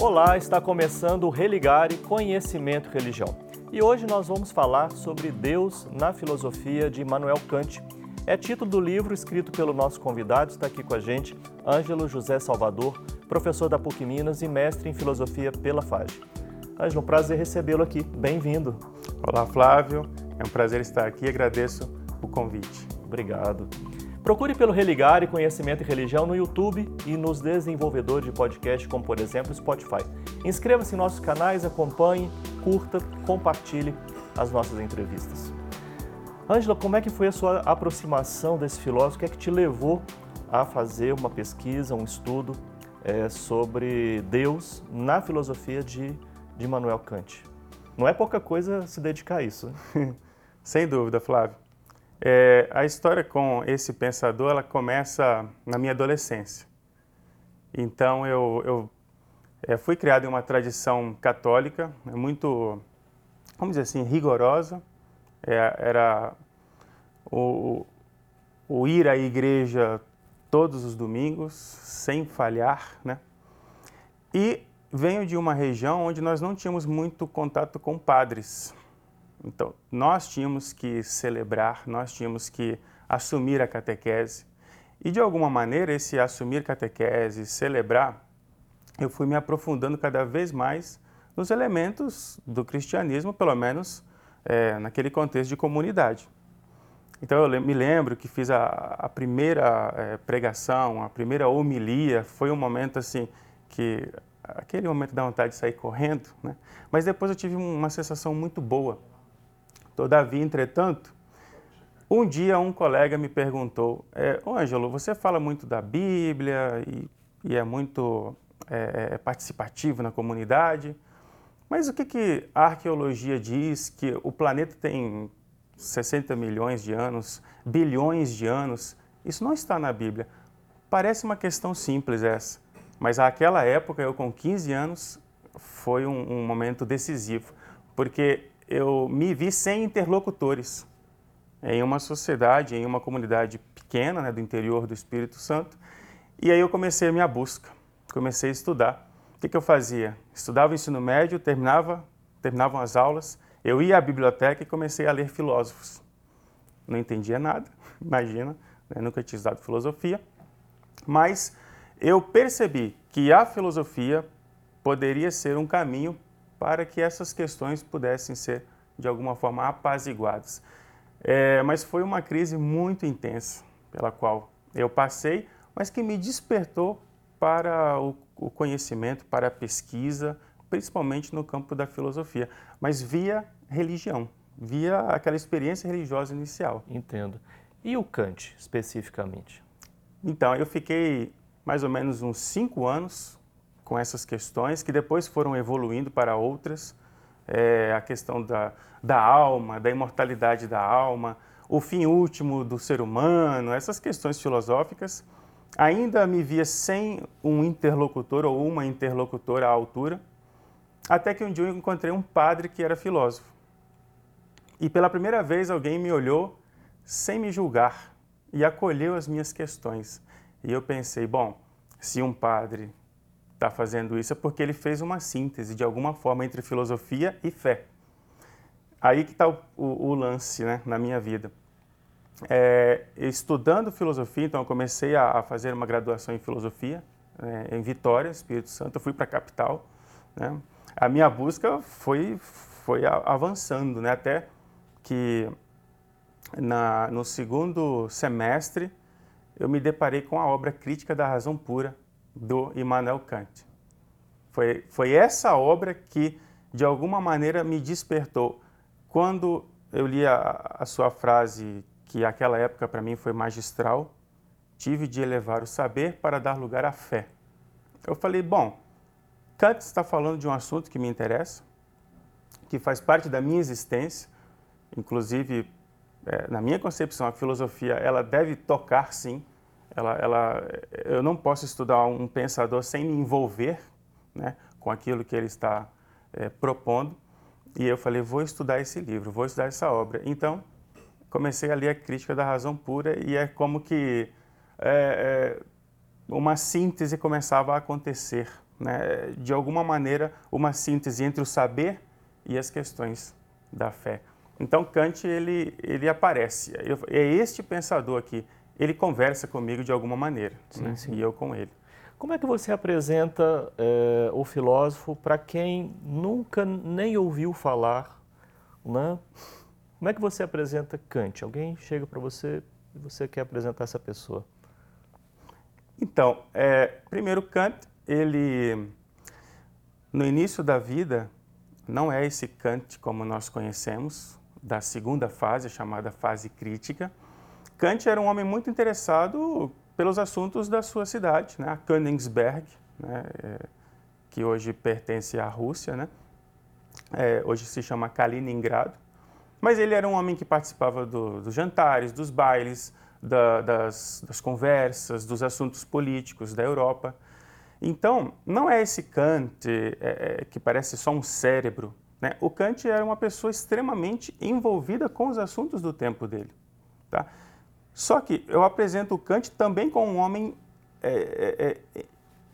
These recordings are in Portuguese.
Olá, está começando o Religare Conhecimento e Religião. E hoje nós vamos falar sobre Deus na filosofia de Immanuel Kant. É título do livro escrito pelo nosso convidado, está aqui com a gente, Ângelo José Salvador, professor da PUC Minas e mestre em filosofia pela FAGE. Ângelo, um prazer recebê-lo aqui. Bem-vindo. Olá, Flávio. É um prazer estar aqui e agradeço o convite. Obrigado. Procure pelo Religare Conhecimento e Religião no YouTube e nos desenvolvedores de podcast, como por exemplo Spotify. Inscreva-se em nossos canais, acompanhe, curta, compartilhe as nossas entrevistas. Ângela, como é que foi a sua aproximação desse filósofo? O que é que te levou a fazer uma pesquisa, um estudo é, sobre Deus na filosofia de, de Immanuel Kant? Não é pouca coisa se dedicar a isso. Sem dúvida, Flávio. É, a história com esse pensador ela começa na minha adolescência. Então eu, eu é, fui criado em uma tradição católica é muito, vamos dizer assim, rigorosa. É, era o, o ir à igreja todos os domingos, sem falhar, né? E venho de uma região onde nós não tínhamos muito contato com padres. Então, nós tínhamos que celebrar, nós tínhamos que assumir a catequese. E de alguma maneira, esse assumir catequese, celebrar, eu fui me aprofundando cada vez mais nos elementos do cristianismo, pelo menos é, naquele contexto de comunidade. Então eu me lembro que fiz a, a primeira é, pregação, a primeira homilia, foi um momento assim que aquele momento dá vontade de sair correndo, né? Mas depois eu tive uma sensação muito boa, Todavia, entretanto, um dia um colega me perguntou, é, Ângelo, você fala muito da Bíblia e, e é muito é, é, participativo na comunidade, mas o que, que a arqueologia diz que o planeta tem 60 milhões de anos, bilhões de anos? Isso não está na Bíblia. Parece uma questão simples essa, mas naquela época, eu com 15 anos, foi um, um momento decisivo, porque eu me vi sem interlocutores em uma sociedade, em uma comunidade pequena né, do interior do Espírito Santo. E aí eu comecei a minha busca, comecei a estudar. O que, que eu fazia? Estudava o ensino médio, terminava, terminavam as aulas, eu ia à biblioteca e comecei a ler filósofos. Não entendia nada, imagina, né, nunca tinha estudado filosofia, mas eu percebi que a filosofia poderia ser um caminho para que essas questões pudessem ser, de alguma forma, apaziguadas. É, mas foi uma crise muito intensa pela qual eu passei, mas que me despertou para o, o conhecimento, para a pesquisa, principalmente no campo da filosofia, mas via religião, via aquela experiência religiosa inicial. Entendo. E o Kant, especificamente? Então, eu fiquei mais ou menos uns cinco anos com essas questões, que depois foram evoluindo para outras, é, a questão da, da alma, da imortalidade da alma, o fim último do ser humano, essas questões filosóficas. Ainda me via sem um interlocutor ou uma interlocutora à altura, até que um dia eu encontrei um padre que era filósofo. E pela primeira vez alguém me olhou sem me julgar e acolheu as minhas questões. E eu pensei, bom, se um padre está fazendo isso é porque ele fez uma síntese, de alguma forma, entre filosofia e fé. Aí que está o, o, o, lance né, na minha vida. É, estudando filosofia, então eu comecei a, a fazer uma graduação em filosofia é, em Vitória, Espírito Santo. Eu fui para a capital. Né? A minha busca foi, foi avançando, né? até que na, no segundo semestre eu me deparei com a obra Crítica da Razão Pura, do Immanuel Kant. Foi, foi essa obra que, de alguma maneira, me despertou. Quando eu li a, a sua frase, que aquela época para mim foi magistral, tive de elevar o saber para dar lugar à fé. Eu falei, bom, Kant está falando de um assunto que me interessa, que faz parte da minha existência, inclusive, é, na minha concepção, a filosofia ela deve tocar, sim, ela, ela, eu não posso estudar um pensador sem me envolver né, com aquilo que ele está é, propondo. E eu falei, vou estudar esse livro, vou estudar essa obra. Então, comecei a ler a Crítica da Razão Pura e é como que é, é, uma síntese começava a acontecer né, de alguma maneira, uma síntese entre o saber e as questões da fé. Então Kant ele, ele aparece. É este pensador aqui. Ele conversa comigo de alguma maneira sim, né? sim. e eu com ele. Como é que você apresenta é, o filósofo para quem nunca nem ouviu falar? Né? Como é que você apresenta Kant? Alguém chega para você e você quer apresentar essa pessoa? Então, é, primeiro Kant, ele no início da vida não é esse Kant como nós conhecemos, da segunda fase, chamada fase crítica. Kant era um homem muito interessado pelos assuntos da sua cidade, né, a Königsberg, né, é, que hoje pertence à Rússia, né, é, hoje se chama Kaliningrado. Mas ele era um homem que participava do, dos jantares, dos bailes, da, das, das conversas, dos assuntos políticos da Europa. Então, não é esse Kant é, é, que parece só um cérebro né? O Kant era uma pessoa extremamente envolvida com os assuntos do tempo dele. Tá? Só que eu apresento o Kant também como um homem é, é, é,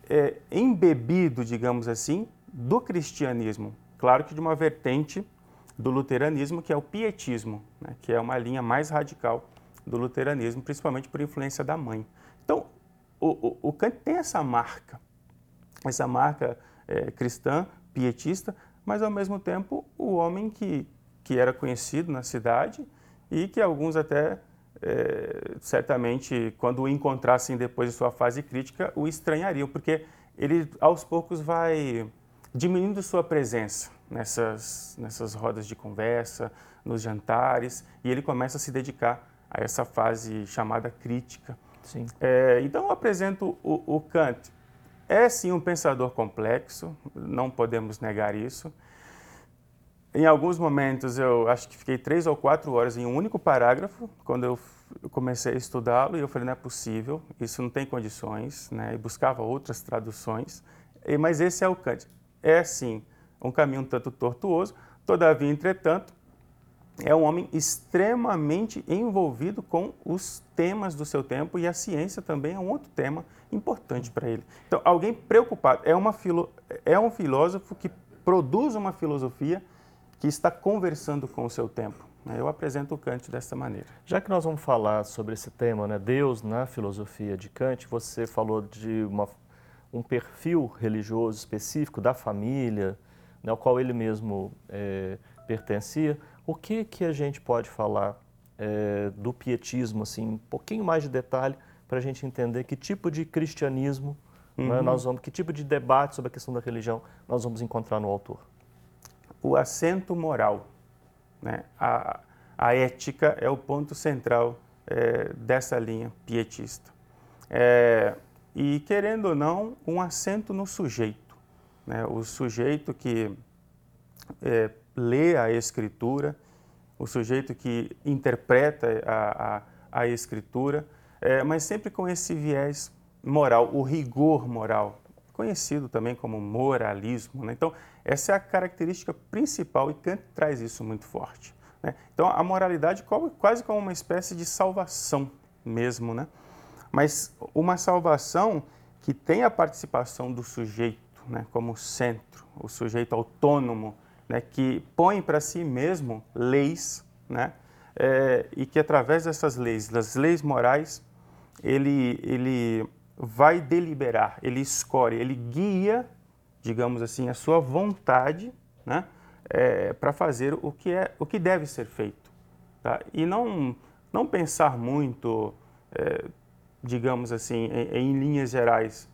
é, embebido, digamos assim, do cristianismo. Claro que de uma vertente do luteranismo, que é o pietismo, né? que é uma linha mais radical do luteranismo, principalmente por influência da mãe. Então, o, o, o Kant tem essa marca, essa marca é, cristã, pietista, mas ao mesmo tempo o homem que, que era conhecido na cidade e que alguns até é, certamente quando o encontrassem depois de sua fase crítica o estranhariam, porque ele aos poucos vai diminuindo sua presença nessas, nessas rodas de conversa, nos jantares, e ele começa a se dedicar a essa fase chamada crítica. É, então eu apresento o, o Kant é sim um pensador complexo, não podemos negar isso. Em alguns momentos eu acho que fiquei três ou quatro horas em um único parágrafo quando eu comecei a estudá-lo e eu falei não é possível, isso não tem condições, né? E buscava outras traduções. E, mas esse é o Kant. É sim um caminho um tanto tortuoso, todavia, entretanto, é um homem extremamente envolvido com os temas do seu tempo e a ciência também é um outro tema importante para ele. Então, alguém preocupado, é, uma filo, é um filósofo que produz uma filosofia que está conversando com o seu tempo. Né? Eu apresento o Kant dessa maneira. Já que nós vamos falar sobre esse tema, né, Deus na filosofia de Kant, você falou de uma, um perfil religioso específico da família, né, ao qual ele mesmo é, pertencia. O que, que a gente pode falar é, do pietismo, assim, um pouquinho mais de detalhe, para a gente entender que tipo de cristianismo né, uhum. né, nós vamos, que tipo de debate sobre a questão da religião nós vamos encontrar no autor? O acento moral, né? a, a ética é o ponto central é, dessa linha pietista. É, e, querendo ou não, um acento no sujeito. Né? O sujeito que é, lê a Escritura, o sujeito que interpreta a, a, a Escritura, é, mas sempre com esse viés moral, o rigor moral, conhecido também como moralismo. Né? Então, essa é a característica principal e Kant traz isso muito forte. Né? Então, a moralidade quase como uma espécie de salvação mesmo, né? mas uma salvação que tem a participação do sujeito né, como centro, o sujeito autônomo, né, que põe para si mesmo leis, né, é, e que através dessas leis, das leis morais, ele, ele vai deliberar, ele escolhe, ele guia, digamos assim, a sua vontade né, é, para fazer o que, é, o que deve ser feito. Tá? E não, não pensar muito, é, digamos assim, em, em linhas gerais,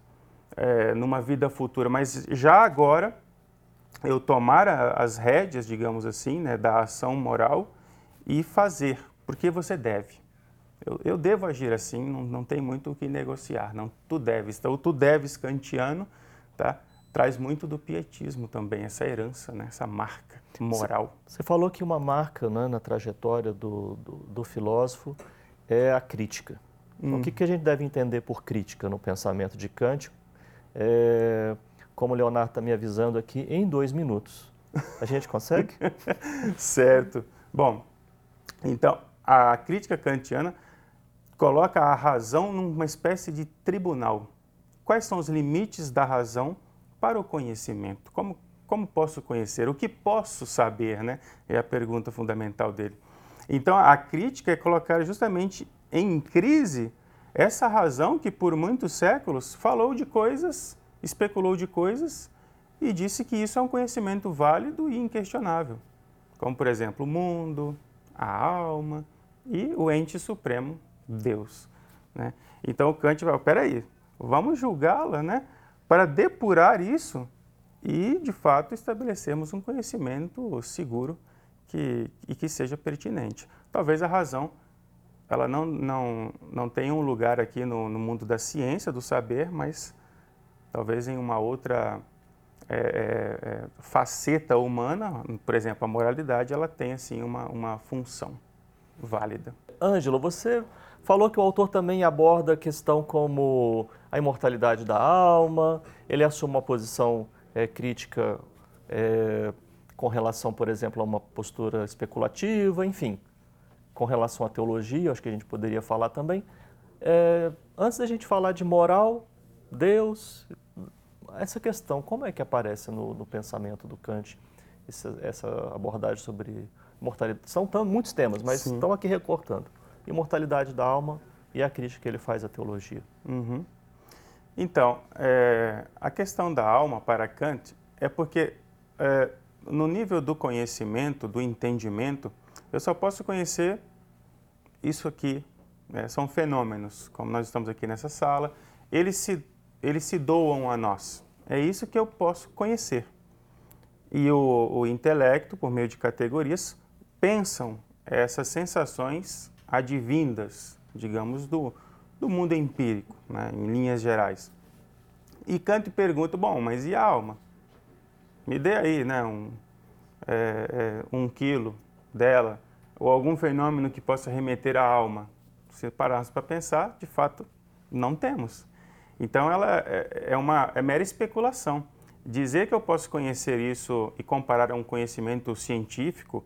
é, numa vida futura, mas já agora eu tomar as rédeas, digamos assim, né, da ação moral e fazer, porque você deve. Eu, eu devo agir assim, não, não tem muito o que negociar, não, tu deves. Então, tu deves kantiano tá, traz muito do pietismo também, essa herança, né, essa marca moral. Você falou que uma marca né, na trajetória do, do, do, filósofo é a crítica. Hum. O que, que a gente deve entender por crítica no pensamento de Kant? É, como o Leonardo está me avisando aqui, em dois minutos. A gente consegue? certo. Bom, então, a crítica kantiana coloca a razão numa espécie de tribunal. Quais são os limites da razão para o conhecimento. Como, como posso conhecer? O que posso saber? Né? É a pergunta fundamental dele. Então, a crítica é colocar justamente em crise essa razão que por muitos séculos falou de coisas, especulou de coisas e disse que isso é um conhecimento válido e inquestionável, como por exemplo o mundo, a alma e o ente supremo, Deus. Né? Então Kant vai, peraí, vamos julgá-la né, para depurar isso e de fato estabelecermos um conhecimento seguro que, e que seja pertinente. Talvez a razão ela não, não, não tem um lugar aqui no, no mundo da ciência, do saber, mas talvez em uma outra é, é, é, faceta humana, por exemplo, a moralidade, ela tem assim uma, uma função válida. Ângelo, você falou que o autor também aborda a questão como a imortalidade da alma, ele assume uma posição é, crítica é, com relação, por exemplo, a uma postura especulativa, enfim com relação à teologia, acho que a gente poderia falar também. É, antes da gente falar de moral, Deus, essa questão, como é que aparece no, no pensamento do Kant, essa, essa, abordagem sobre mortalidade? São tão, muitos temas, mas Sim. estão aqui recortando. Imortalidade da alma e a crítica que ele faz à teologia. Uhum. Então, é, a questão da alma para Kant é porque, é, no nível do conhecimento, do entendimento, eu só posso conhecer isso aqui né, são fenômenos, como nós estamos aqui nessa sala, eles se, eles se doam a nós. É isso que eu posso conhecer. E o, o intelecto, por meio de categorias, pensam essas sensações advindas, digamos, do, do mundo empírico, né, em linhas gerais. E Kant pergunta, bom, mas e a alma? Me dê aí né, um, é, é, um quilo dela ou algum fenômeno que possa remeter à alma. Se pararmos para pensar, de fato, não temos. Então, ela é, é uma é mera especulação. Dizer que eu posso conhecer isso e comparar a um conhecimento científico,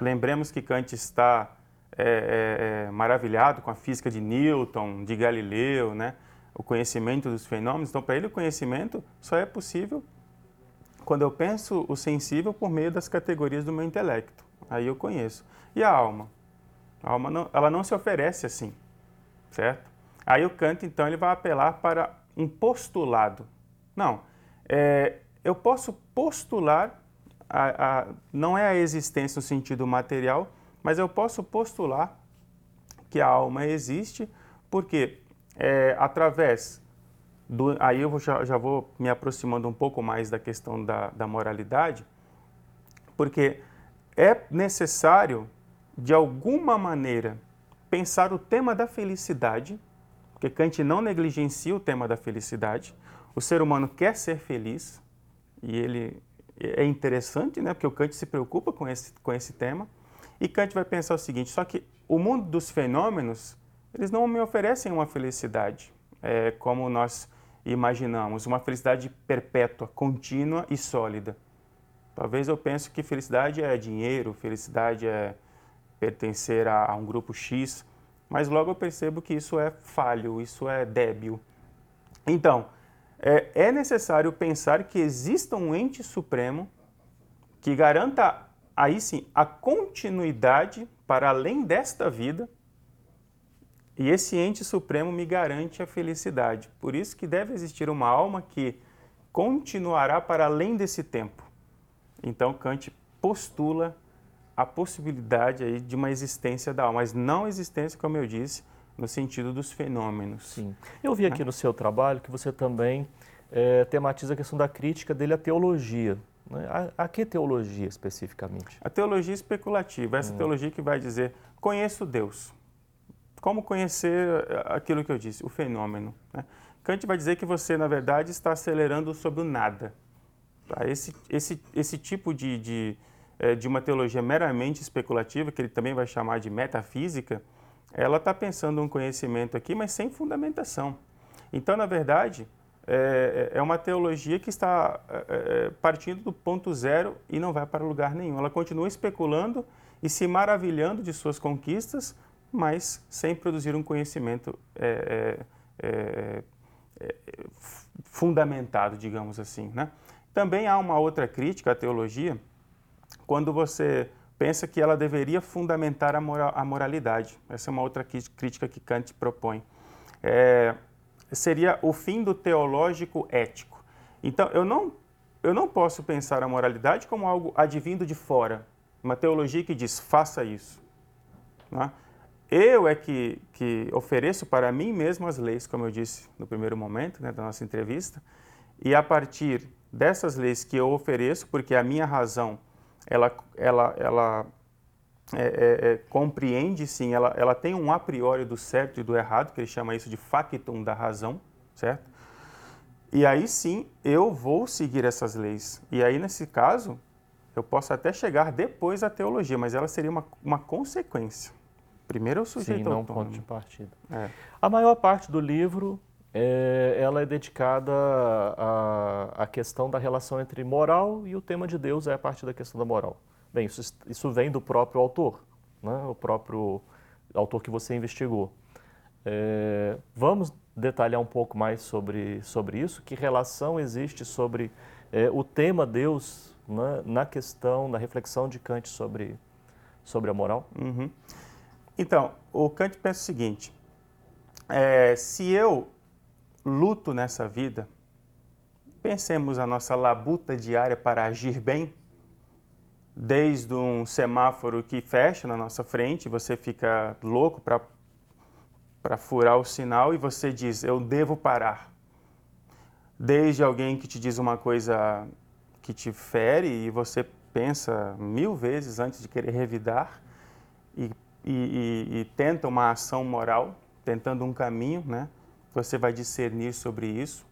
lembremos que Kant está é, é, é, maravilhado com a física de Newton, de Galileu, né? o conhecimento dos fenômenos. Então, para ele, o conhecimento só é possível quando eu penso o sensível por meio das categorias do meu intelecto. Aí eu conheço. E a alma? A alma não, ela não se oferece assim, certo? Aí o Kant, então, ele vai apelar para um postulado. Não, é, eu posso postular, a, a, não é a existência no sentido material, mas eu posso postular que a alma existe, porque é, através do. Aí eu já, já, vou me aproximando um pouco mais da questão da, da moralidade, porque é necessário de alguma maneira, pensar o tema da felicidade, porque Kant não negligencia o tema da felicidade. O ser humano quer ser feliz, e ele é interessante, né, porque o Kant se preocupa com esse, com esse tema. E Kant vai pensar o seguinte: só que o mundo dos fenômenos, eles não me oferecem uma felicidade é, como nós imaginamos, uma felicidade perpétua, contínua e sólida. Talvez eu pense que felicidade é dinheiro, felicidade é pertencer a, a um grupo X, mas logo eu percebo que isso é falho, isso é débil. Então, é, é necessário pensar que exista um ente supremo que garanta, aí sim, a continuidade para além desta vida, e esse ente supremo me garante a felicidade. Por isso que deve existir uma alma que continuará para além desse tempo. Então Kant postula a possibilidade aí de uma existência da alma, mas não existência, como eu disse, no sentido dos fenômenos. Sim. Eu vi aqui né? no seu trabalho que você também é, tematiza a questão da crítica dele à teologia. Né? A, a, que teologia especificamente? A teologia especulativa, essa hum. teologia que vai dizer, conheço Deus. Como conhecer eh, aquilo que eu disse, o fenômeno. Né? Kant vai dizer que você, na verdade, está acelerando sobre o nada. Tá? Esse, esse, esse tipo de, de é, de uma teologia meramente especulativa, que ele também vai chamar de metafísica, ela está pensando um conhecimento aqui, mas sem fundamentação. Então, na verdade, é, é uma teologia que está é, é, partindo do ponto zero e não vai para lugar nenhum. Ela continua especulando e se maravilhando de suas conquistas, mas sem produzir um conhecimento é, é, é, fundamentado, digamos assim. Né? Também há uma outra crítica à teologia quando você pensa que ela deveria fundamentar a, moral, a moralidade. Essa é uma outra crítica que Kant propõe. É, seria o fim do teológico ético. Então, eu não, eu não posso pensar a moralidade como algo advindo de fora, uma teologia que diz faça isso. Né? Eu é que, que ofereço para mim mesmo as leis, como eu disse no primeiro momento né, da nossa entrevista, e a partir dessas leis que eu ofereço, porque a minha razão ela, ela, ela é, é, é, compreende sim, ela, ela tem um a priori do certo e do errado, que ele chama isso de factum da razão, certo? E aí sim eu vou seguir essas leis. E aí, nesse caso, eu posso até chegar depois à teologia, mas ela seria uma, uma consequência. Primeiro eu sujeito Sim, não autônomo. ponto de partida. É. A maior parte do livro é, ela é dedicada à, à questão da relação entre moral e o tema de Deus é a parte da questão da moral. Bem, isso, isso vem do próprio autor, né? o próprio autor que você investigou. É, vamos detalhar um pouco mais sobre, sobre isso? Que relação existe sobre é, o tema Deus né, na questão, na reflexão de Kant sobre, sobre a moral? Uhum. Então, o Kant pensa o seguinte: é, se eu luto nessa vida, pensemos a nossa labuta diária para agir bem, desde um semáforo que fecha na nossa frente, você fica louco para para furar o sinal e você diz eu devo parar. Desde alguém que te diz uma coisa que te fere e você pensa mil vezes antes de querer revidar e, e, e, e tenta uma ação moral, tentando um caminho, né? você vai discernir sobre isso,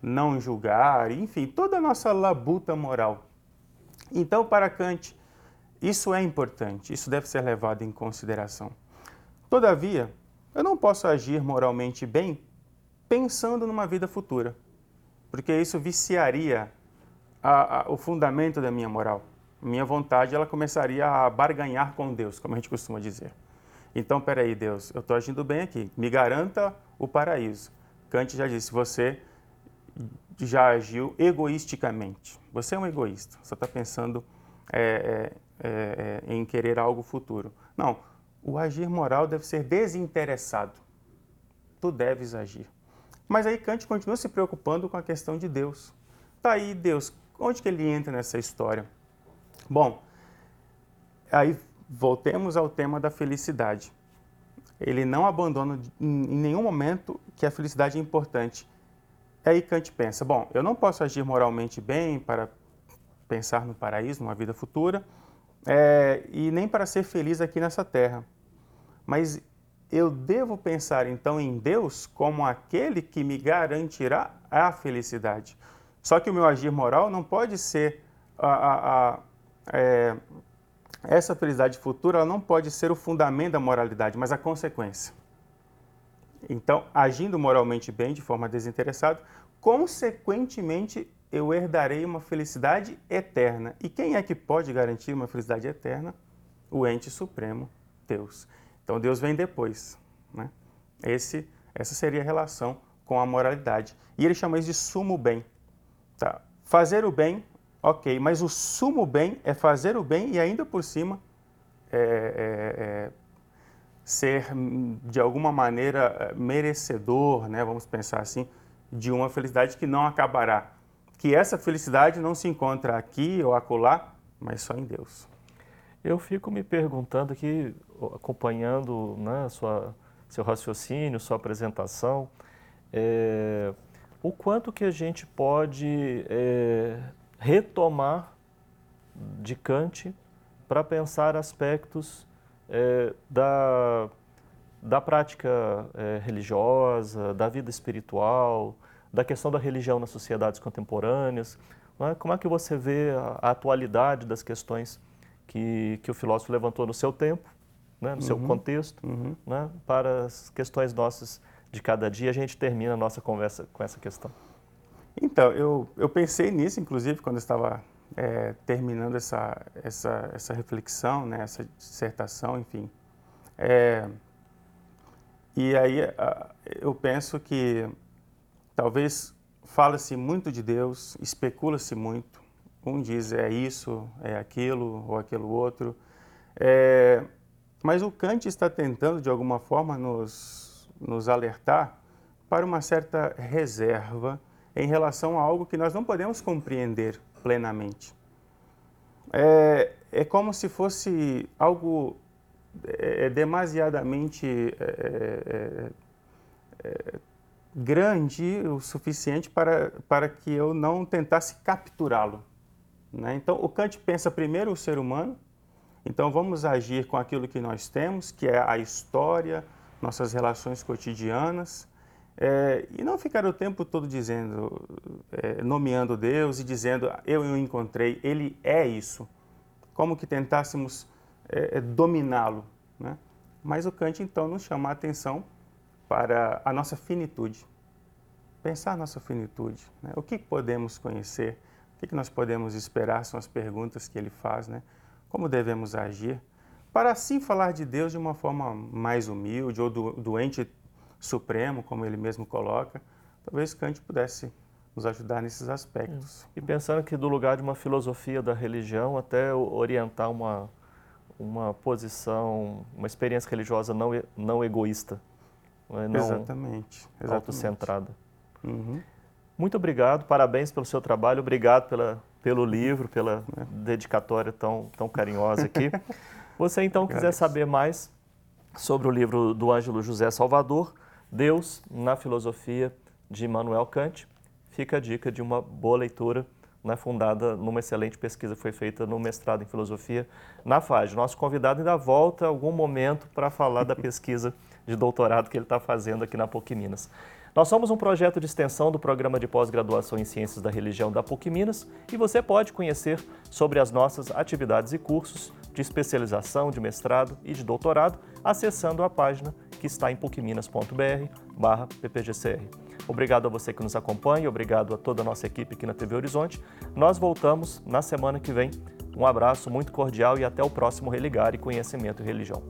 não julgar, enfim, toda a nossa labuta moral. Então, para Kant, isso é importante, isso deve ser levado em consideração. Todavia, eu não posso agir moralmente bem pensando numa vida futura, porque isso viciaria a, a, o fundamento da minha moral. Minha vontade ela começaria a barganhar com Deus, como a gente costuma dizer. Então, peraí, Deus, eu estou agindo bem aqui, me garanta o paraíso. Kant já disse, você já agiu egoisticamente. Você é um egoísta, você está pensando é, é, é, é, em querer algo futuro. Não, o agir moral deve ser desinteressado. Tu deves agir. Mas aí Kant continua se preocupando com a questão de Deus. Tá aí Deus, onde que ele entra nessa história? Bom, aí voltemos ao tema da felicidade. Ele não abandona em nenhum momento que a felicidade é importante. Aí Kant pensa: bom, eu não posso agir moralmente bem para pensar no paraíso, numa vida futura, é, e nem para ser feliz aqui nessa terra. Mas eu devo pensar então em Deus como aquele que me garantirá a felicidade. Só que o meu agir moral não pode ser a, a, a é, essa felicidade futura não pode ser o fundamento da moralidade, mas a consequência. Então, agindo moralmente bem, de forma desinteressada, consequentemente eu herdarei uma felicidade eterna. E quem é que pode garantir uma felicidade eterna? O ente supremo, Deus. Então, Deus vem depois. Né? Esse, essa seria a relação com a moralidade. E ele chama isso de sumo bem. Tá? Fazer o bem Ok, mas o sumo bem é fazer o bem e ainda por cima é, é, é ser de alguma maneira é, merecedor, né, vamos pensar assim, de uma felicidade que não acabará. Que essa felicidade não se encontra aqui ou acolá, mas só em Deus. Eu fico me perguntando aqui, acompanhando né, sua, seu raciocínio, sua apresentação, é, o quanto que a gente pode é, retomar de Kant para pensar aspectos é, da, da prática é, religiosa, da vida espiritual, da questão da religião nas sociedades contemporâneas. É? Como é que você vê a, a, atualidade das questões que, que o filósofo levantou no seu tempo, né, no uhum, seu contexto, uhum. né, para as questões nossas de cada dia? A gente termina a nossa conversa com essa questão. Então, eu, eu pensei nisso, inclusive, quando eu estava é, terminando essa, essa, essa reflexão, né, essa dissertação, enfim. É, e aí eu penso que talvez fala-se muito de Deus, especula-se muito. Um diz é isso, é aquilo ou aquilo outro. É, mas o Kant está tentando, de alguma forma, nos, nos alertar para uma certa reserva em relação a algo que nós não podemos compreender plenamente. É, é como se fosse algo é, demasiadamente é, é, é grande o suficiente para, para que eu não tentasse capturá-lo. Né? Então, o Kant pensa primeiro o ser humano, então vamos agir com aquilo que nós temos, que é a história, nossas relações cotidianas, é, e não ficar o tempo todo dizendo, é, nomeando Deus e dizendo, eu o encontrei, ele é isso, como que tentássemos é, dominá-lo. Né? Mas o Kant então nos chama a atenção para a nossa finitude. Pensar nossa finitude. Né? O que podemos conhecer? O que nós podemos esperar? São as perguntas que ele faz. Né? Como devemos agir? Para assim falar de Deus de uma forma mais humilde, ou do, do ente supremo, como ele mesmo coloca. Talvez Kant pudesse nos ajudar nesses aspectos. E pensando que do lugar de uma filosofia da religião até orientar uma, uma posição, uma experiência religiosa não, não egoísta. É? Não exatamente. exatamente. Autocentrada. Uhum. Muito obrigado, parabéns pelo seu trabalho, obrigado pela, pelo livro, pela é. dedicatória tão, tão carinhosa aqui. Você então quiser saber mais sobre o livro do Ângelo José Salvador, Deus na filosofia de Immanuel Kant, fica a dica de uma boa leitura né, fundada numa excelente pesquisa que foi feita no mestrado em filosofia na FAG. Nosso convidado ainda volta algum momento para falar da pesquisa de doutorado que ele está fazendo aqui na PUC Minas. Nós somos um projeto de extensão do programa de pós-graduação em Ciências da Religião da PUC Minas e você pode conhecer sobre as nossas atividades e cursos de especialização, de mestrado e de doutorado acessando a página que está em pucminas.br barra ppgcr. Obrigado a você que nos acompanha, obrigado a toda a nossa equipe aqui na TV Horizonte. Nós voltamos na semana que vem. Um abraço muito cordial e até o próximo Religar e Conhecimento e Religião.